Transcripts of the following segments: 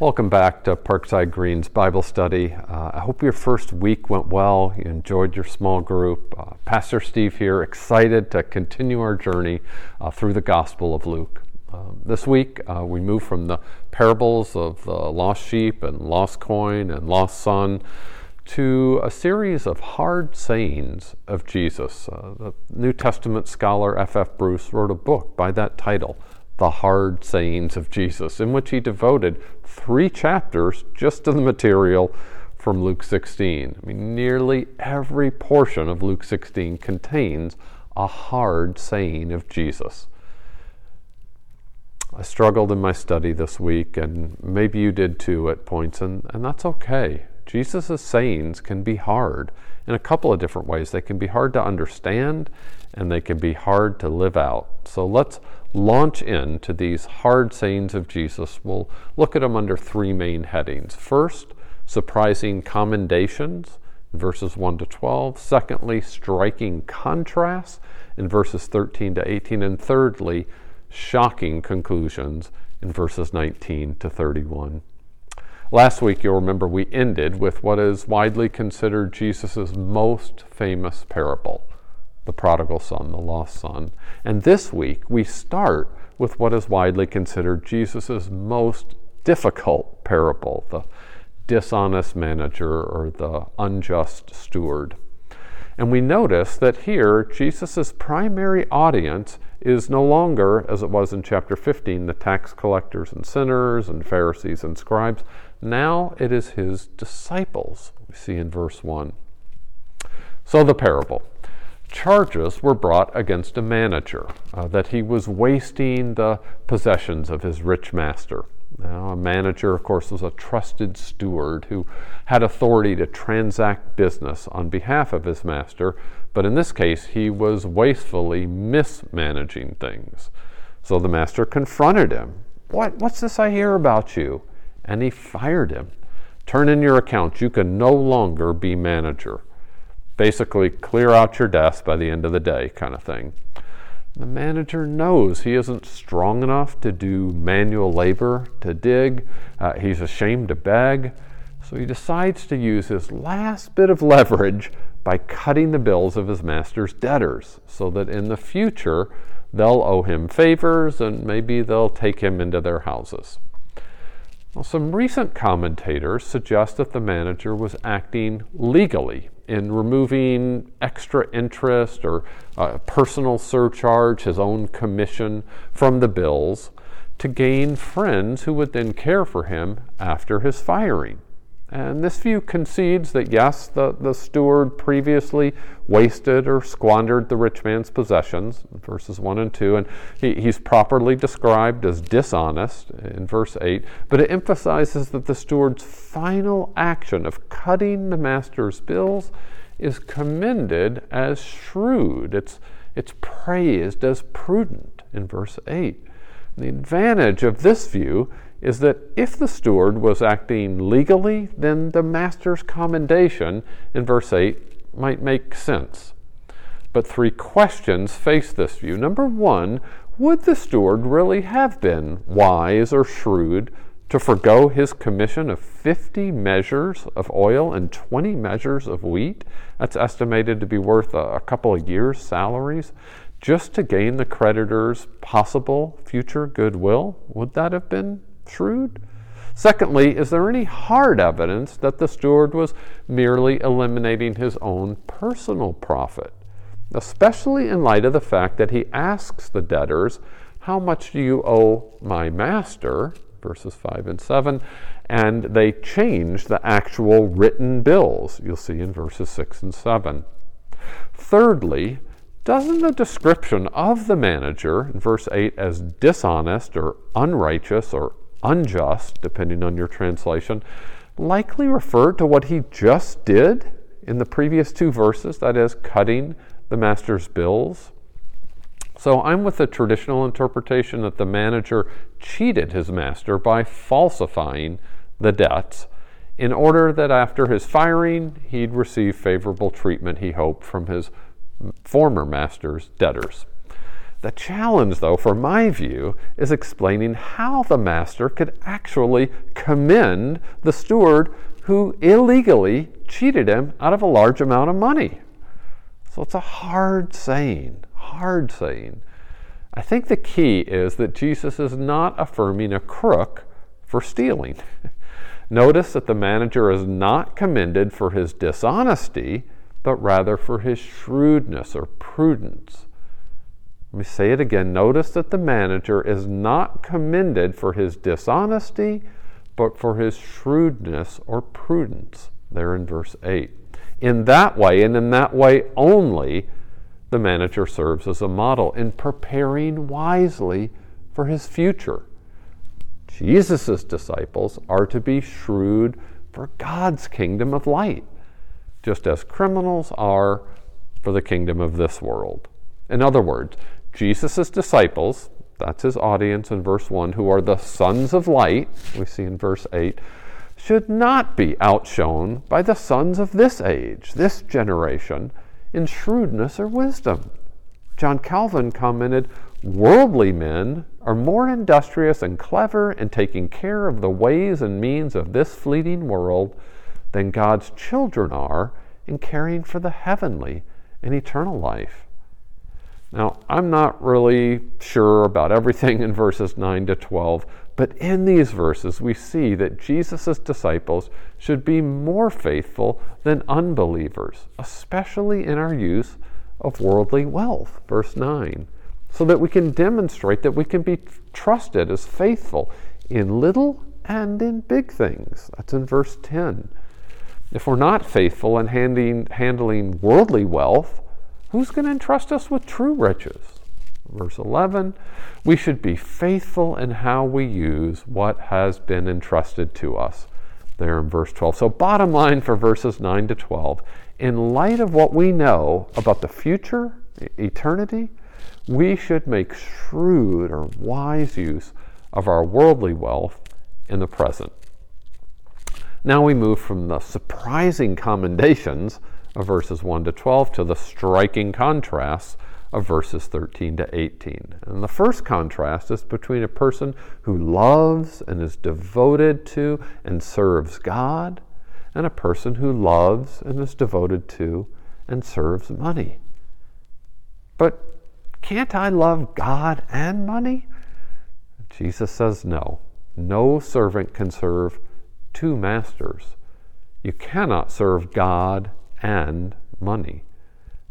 Welcome back to Parkside Green's Bible study. Uh, I hope your first week went well. You enjoyed your small group. Uh, Pastor Steve here, excited to continue our journey uh, through the Gospel of Luke. Um, this week, uh, we move from the parables of the lost sheep and lost coin and lost son to a series of hard sayings of Jesus. Uh, the New Testament scholar F.F. Bruce wrote a book by that title, The Hard Sayings of Jesus, in which he devoted three chapters just to the material from Luke 16. I mean, nearly every portion of Luke 16 contains a hard saying of Jesus. I struggled in my study this week, and maybe you did too at points, and, and that's okay. Jesus' sayings can be hard in a couple of different ways. They can be hard to understand and they can be hard to live out. So let's launch into these hard sayings of Jesus. We'll look at them under three main headings. First, surprising commendations verses 1 to 12. Secondly, striking contrasts in verses 13 to 18. And thirdly, shocking conclusions in verses 19 to 31. Last week, you'll remember we ended with what is widely considered Jesus' most famous parable the prodigal son, the lost son. And this week, we start with what is widely considered Jesus' most difficult parable the dishonest manager or the unjust steward. And we notice that here, Jesus' primary audience is no longer, as it was in chapter 15, the tax collectors and sinners and Pharisees and scribes. Now it is his disciples, we see in verse 1. So the parable. Charges were brought against a manager uh, that he was wasting the possessions of his rich master. Now, a manager, of course, was a trusted steward who had authority to transact business on behalf of his master, but in this case, he was wastefully mismanaging things. So the master confronted him. What, what's this I hear about you? And he fired him. Turn in your accounts. You can no longer be manager. Basically, clear out your desk by the end of the day, kind of thing. The manager knows he isn't strong enough to do manual labor, to dig. Uh, he's ashamed to beg. So he decides to use his last bit of leverage by cutting the bills of his master's debtors so that in the future they'll owe him favors and maybe they'll take him into their houses. Well, some recent commentators suggest that the manager was acting legally in removing extra interest or uh, personal surcharge, his own commission from the bills, to gain friends who would then care for him after his firing. And this view concedes that yes, the, the steward previously wasted or squandered the rich man's possessions, verses 1 and 2, and he, he's properly described as dishonest in verse 8, but it emphasizes that the steward's final action of cutting the master's bills is commended as shrewd. It's, it's praised as prudent in verse 8. The advantage of this view is that if the steward was acting legally, then the master's commendation in verse 8 might make sense. But three questions face this view. Number one, would the steward really have been wise or shrewd to forego his commission of 50 measures of oil and 20 measures of wheat? That's estimated to be worth a, a couple of years' salaries just to gain the creditor's possible future goodwill? Would that have been shrewd? Secondly, is there any hard evidence that the steward was merely eliminating his own personal profit? Especially in light of the fact that he asks the debtors, How much do you owe my master? verses 5 and 7, and they change the actual written bills, you'll see in verses 6 and 7. Thirdly, doesn't the description of the manager in verse 8 as dishonest or unrighteous or unjust, depending on your translation, likely refer to what he just did in the previous two verses, that is, cutting the master's bills. So I'm with the traditional interpretation that the manager cheated his master by falsifying the debts in order that after his firing he'd receive favorable treatment, he hoped, from his former master's debtors. The challenge, though, for my view, is explaining how the master could actually commend the steward who illegally cheated him out of a large amount of money. So it's a hard saying, hard saying. I think the key is that Jesus is not affirming a crook for stealing. Notice that the manager is not commended for his dishonesty, but rather for his shrewdness or prudence. Let me say it again. Notice that the manager is not commended for his dishonesty, but for his shrewdness or prudence, there in verse 8. In that way, and in that way only, the manager serves as a model in preparing wisely for his future. Jesus' disciples are to be shrewd for God's kingdom of light, just as criminals are for the kingdom of this world. In other words, Jesus' disciples, that's his audience in verse 1, who are the sons of light, we see in verse 8, should not be outshone by the sons of this age, this generation, in shrewdness or wisdom. John Calvin commented, Worldly men are more industrious and clever in taking care of the ways and means of this fleeting world than God's children are in caring for the heavenly and eternal life. Now, I'm not really sure about everything in verses 9 to 12, but in these verses we see that Jesus' disciples should be more faithful than unbelievers, especially in our use of worldly wealth. Verse 9 so that we can demonstrate that we can be trusted as faithful in little and in big things. That's in verse 10. If we're not faithful in handing, handling worldly wealth, who's going to entrust us with true riches? Verse 11, we should be faithful in how we use what has been entrusted to us. There in verse 12. So, bottom line for verses 9 to 12, in light of what we know about the future, eternity, we should make shrewd or wise use of our worldly wealth in the present. Now we move from the surprising commendations of verses 1 to 12 to the striking contrasts of verses 13 to 18. And the first contrast is between a person who loves and is devoted to and serves God and a person who loves and is devoted to and serves money. But can't I love God and money? Jesus says no. No servant can serve two masters. You cannot serve God and money.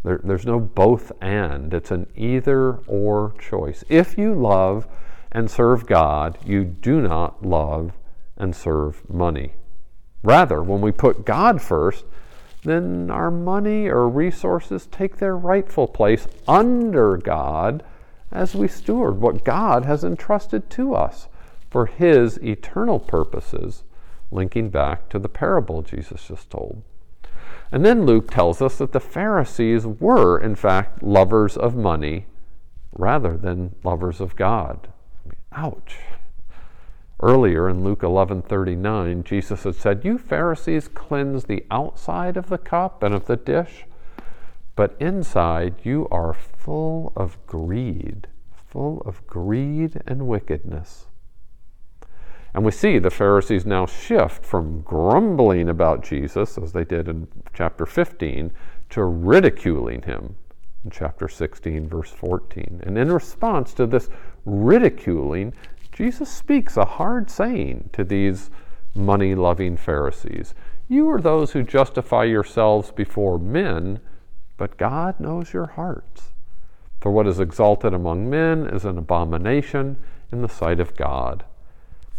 There, there's no both and, it's an either or choice. If you love and serve God, you do not love and serve money. Rather, when we put God first, then our money or resources take their rightful place under God as we steward what God has entrusted to us for His eternal purposes, linking back to the parable Jesus just told. And then Luke tells us that the Pharisees were, in fact, lovers of money rather than lovers of God. Ouch. Earlier in Luke 11:39, Jesus had said, "You Pharisees cleanse the outside of the cup and of the dish, but inside you are full of greed, full of greed and wickedness." And we see the Pharisees now shift from grumbling about Jesus, as they did in chapter 15, to ridiculing him in chapter 16, verse 14. And in response to this ridiculing, Jesus speaks a hard saying to these money loving Pharisees. You are those who justify yourselves before men, but God knows your hearts. For what is exalted among men is an abomination in the sight of God.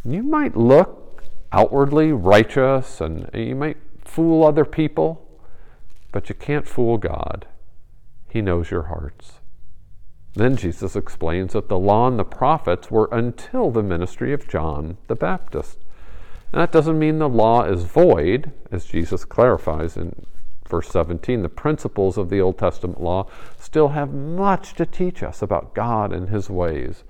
You might look outwardly righteous and you might fool other people, but you can't fool God. He knows your hearts. Then Jesus explains that the law and the prophets were until the ministry of John the Baptist. And that doesn't mean the law is void, as Jesus clarifies in verse 17. The principles of the Old Testament law still have much to teach us about God and his ways.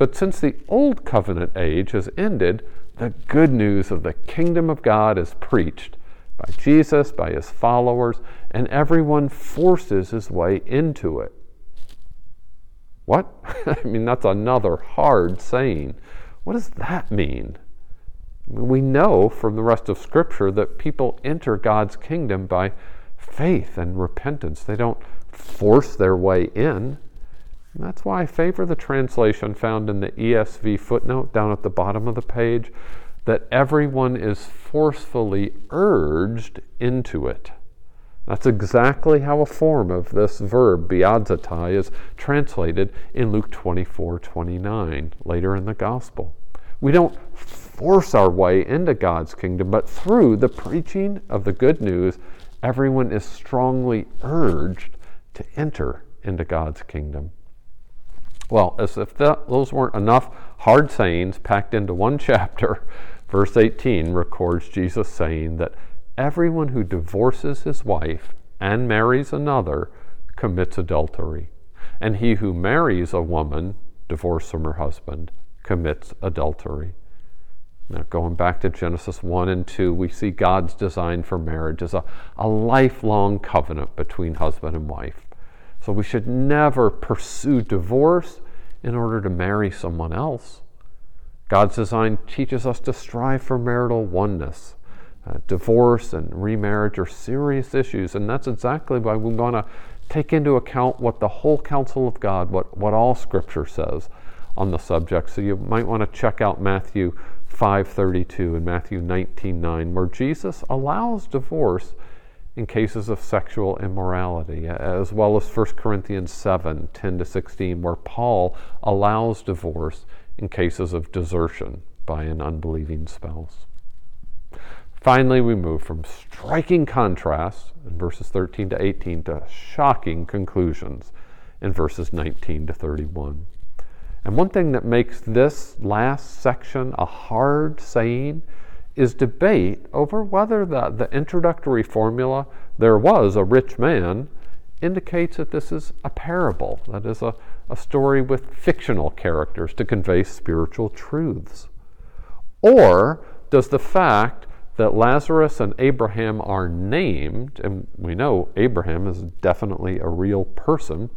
But since the Old Covenant age has ended, the good news of the kingdom of God is preached by Jesus, by his followers, and everyone forces his way into it. What? I mean, that's another hard saying. What does that mean? We know from the rest of Scripture that people enter God's kingdom by faith and repentance. They don't force their way in. And that's why I favor the translation found in the ESV footnote down at the bottom of the page that everyone is forcefully urged into it. That's exactly how a form of this verb, biazetai, is translated in Luke 24 29, later in the Gospel. We don't force our way into God's kingdom, but through the preaching of the good news, everyone is strongly urged to enter into God's kingdom. Well, as if that, those weren't enough hard sayings packed into one chapter, verse 18 records Jesus saying that everyone who divorces his wife and marries another commits adultery. And he who marries a woman divorced from her husband commits adultery. Now, going back to Genesis 1 and 2, we see God's design for marriage as a, a lifelong covenant between husband and wife. So we should never pursue divorce in order to marry someone else. God's design teaches us to strive for marital oneness. Uh, divorce and remarriage are serious issues, and that's exactly why we want to take into account what the whole counsel of God, what, what all Scripture says on the subject. So you might want to check out Matthew 5:32 and Matthew 19:9, where Jesus allows divorce in cases of sexual immorality, as well as 1 Corinthians 7 10 to 16, where Paul allows divorce in cases of desertion by an unbelieving spouse. Finally, we move from striking contrasts in verses 13 to 18 to shocking conclusions in verses 19 to 31. And one thing that makes this last section a hard saying is debate over whether the, the introductory formula, there was a rich man, indicates that this is a parable, that is, a, a story with fictional characters to convey spiritual truths. Or does the fact that Lazarus and Abraham are named, and we know Abraham is definitely a real person,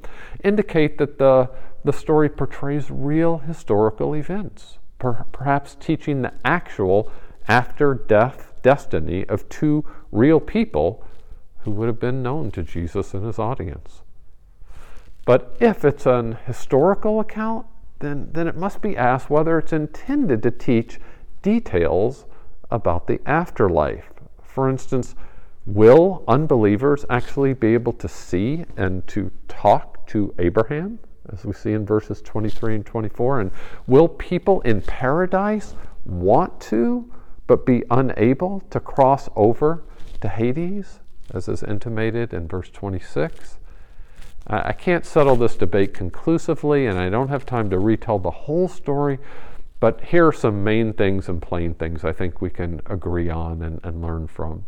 indicate that the, the story portrays real historical events, per, perhaps teaching the actual after death destiny of two real people who would have been known to Jesus and his audience. But if it's an historical account, then, then it must be asked whether it's intended to teach details about the afterlife. For instance, will unbelievers actually be able to see and to talk to Abraham, as we see in verses 23 and 24? And will people in paradise want to but be unable to cross over to Hades, as is intimated in verse 26. I can't settle this debate conclusively, and I don't have time to retell the whole story, but here are some main things and plain things I think we can agree on and, and learn from.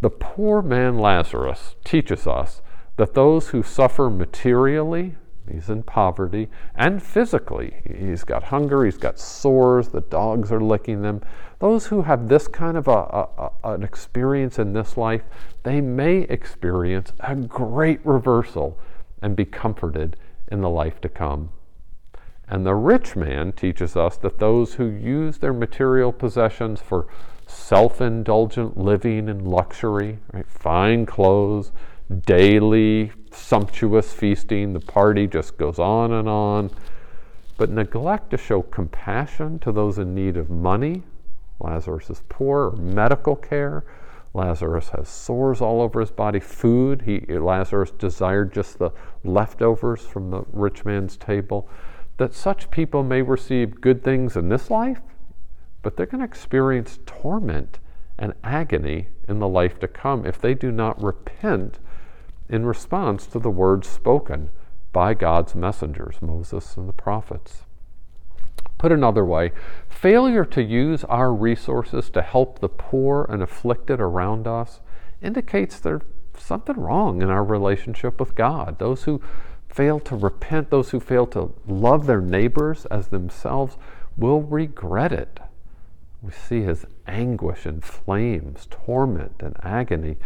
The poor man Lazarus teaches us that those who suffer materially He's in poverty and physically. He's got hunger, he's got sores, the dogs are licking them. Those who have this kind of a, a, a, an experience in this life, they may experience a great reversal and be comforted in the life to come. And the rich man teaches us that those who use their material possessions for self indulgent living and luxury, right, fine clothes, daily sumptuous feasting. The party just goes on and on. But neglect to show compassion to those in need of money. Lazarus is poor, or medical care. Lazarus has sores all over his body. Food, he, Lazarus desired just the leftovers from the rich man's table. That such people may receive good things in this life, but they're going to experience torment and agony in the life to come if they do not repent in response to the words spoken by God's messengers, Moses and the prophets. Put another way, failure to use our resources to help the poor and afflicted around us indicates there's something wrong in our relationship with God. Those who fail to repent, those who fail to love their neighbors as themselves, will regret it. We see his anguish and flames, torment and agony.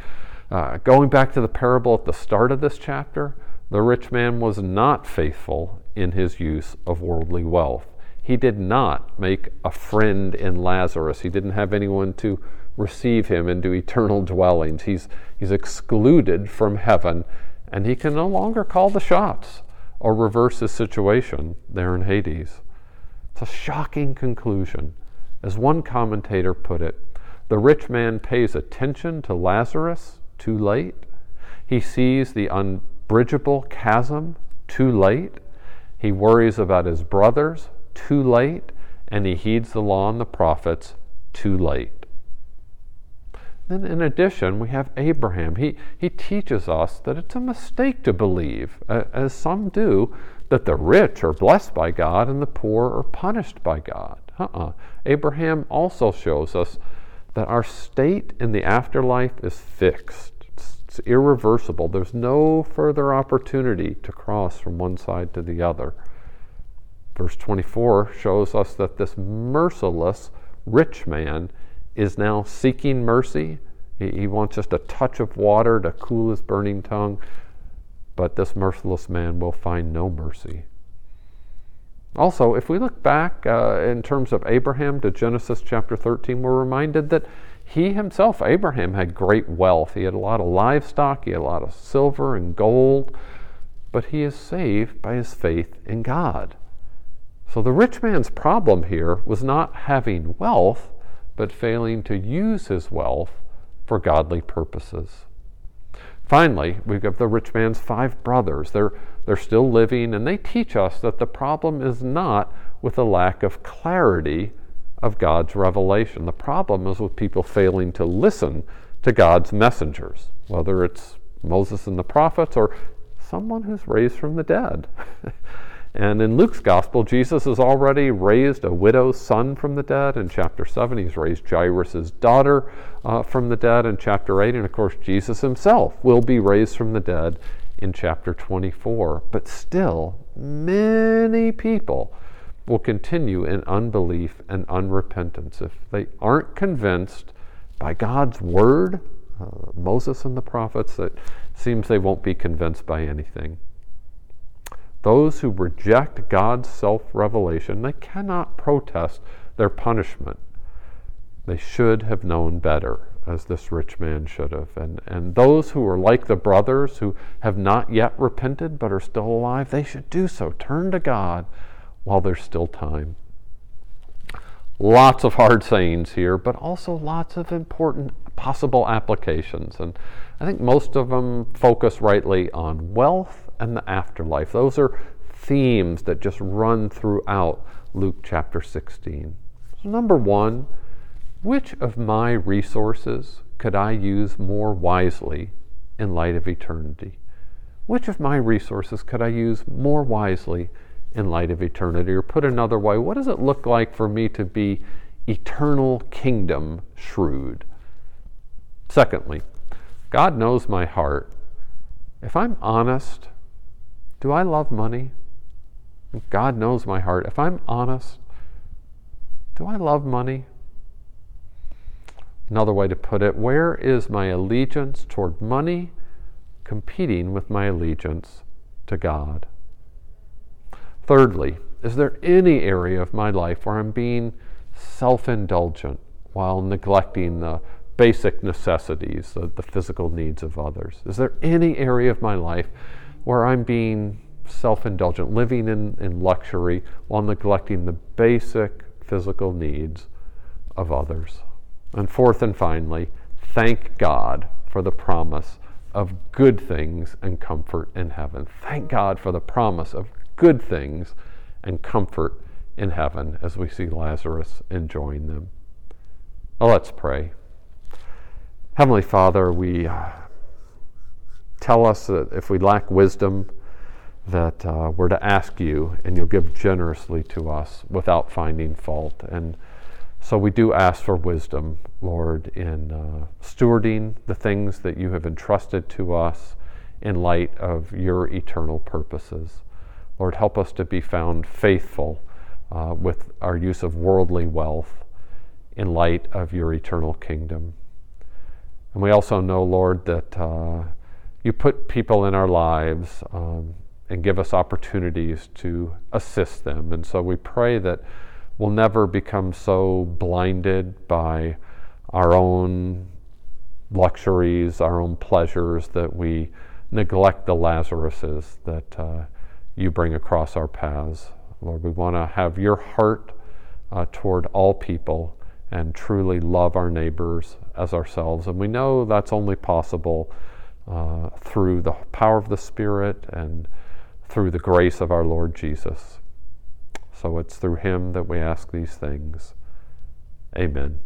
Uh, going back to the parable at the start of this chapter, The rich man was not faithful in his use of worldly wealth. He did not make a friend in Lazarus. He didn't have anyone to receive him into eternal dwellings. He's, he's excluded from heaven, and he can no longer call the shots or reverse his situation there in Hades. It's a shocking conclusion. As one commentator put it, the rich man pays attention to Lazarus too late. He sees the unbridgeable chasm too late. He worries about his brothers too late. And he heeds the law and the prophets too late. Then, in addition, we have Abraham. He, he teaches us that it's a mistake to believe, as some do, that the rich are blessed by God and the poor are punished by God. Uh-uh. Abraham also shows us that our state in the afterlife is fixed, it's irreversible. There's no further opportunity to cross from one side to the other. Verse 24 shows us that this merciless rich man is now seeking mercy. He, wants just a touch of water to cool his burning tongue, but this merciless man will find no mercy. Also, if we look back uh, in terms of Abraham to Genesis chapter 13, we're reminded that he himself, Abraham, had great wealth. He had a lot of livestock, he had a lot of silver and gold, but he is saved by his faith in God. So the rich man's problem here was not having wealth, but failing to use his wealth for godly purposes. Finally, we've got the rich man's five brothers. They're, they're still living, and they teach us that the problem is not with a lack of clarity of God's revelation. The problem is with people failing to listen to God's messengers, whether it's Moses and the prophets or someone who's raised from the dead. And in Luke's gospel, Jesus has already raised a widow's son from the dead. In chapter 7, he's raised Jairus' daughter uh, from the dead in chapter 8. And of course, Jesus himself will be raised from the dead in chapter 24. But still, many people will continue in unbelief and unrepentance if they aren't convinced by God's word. Uh, Moses and the prophets, it seems they won't be convinced by anything. Those who reject God's self revelation, they cannot protest their punishment. They should have known better, as this rich man should have. And, and those who are like the brothers who have not yet repented but are still alive, they should do so. Turn to God while there's still time. Lots of hard sayings here, but also lots of important possible applications. And I think most of them focus rightly on wealth and the afterlife. Those are themes that just run throughout Luke chapter 16. So number one, which of my resources could I use more wisely in light of eternity? Which of my resources could I use more wisely in light of eternity? Or put another way, what does it look like for me to be eternal kingdom shrewd? Secondly, God knows my heart. If I'm honest, do I love money? God knows my heart. If I'm honest, do I love money? Another way to put it, where is my allegiance toward money competing with my allegiance to God? Thirdly, is there any area of my life where I'm being self indulgent while neglecting the basic necessities, the, the physical needs of others? Is there any area of my life where I'm being self indulgent, living in, in luxury while neglecting the basic physical needs of others. And fourth and finally, thank God for the promise of good things and comfort in heaven. Thank God for the promise of good things and comfort in heaven as we see Lazarus enjoying them. Well, let's pray. Heavenly Father, we uh, tell us that if we lack wisdom, that uh, we're to ask you, and you'll give generously to us without finding fault. And so we do ask for wisdom, Lord, in uh, stewarding the things that you have entrusted to us in light of your eternal purposes. Lord, help us to be found faithful uh, with our use of worldly wealth in light of your eternal kingdom. And we also know, Lord, that uh, you put people in our lives um, and give us opportunities to assist them. And so we pray that we'll never become so blinded by our own luxuries, our own pleasures, that we neglect the Lazaruses that uh, you bring across our paths. Lord, we want to have your heart uh, toward all people and truly love our neighbors as ourselves. And we know that's only possible uh, through the power of the Spirit and through the grace of our Lord Jesus. So it's through him that we ask these things. Amen.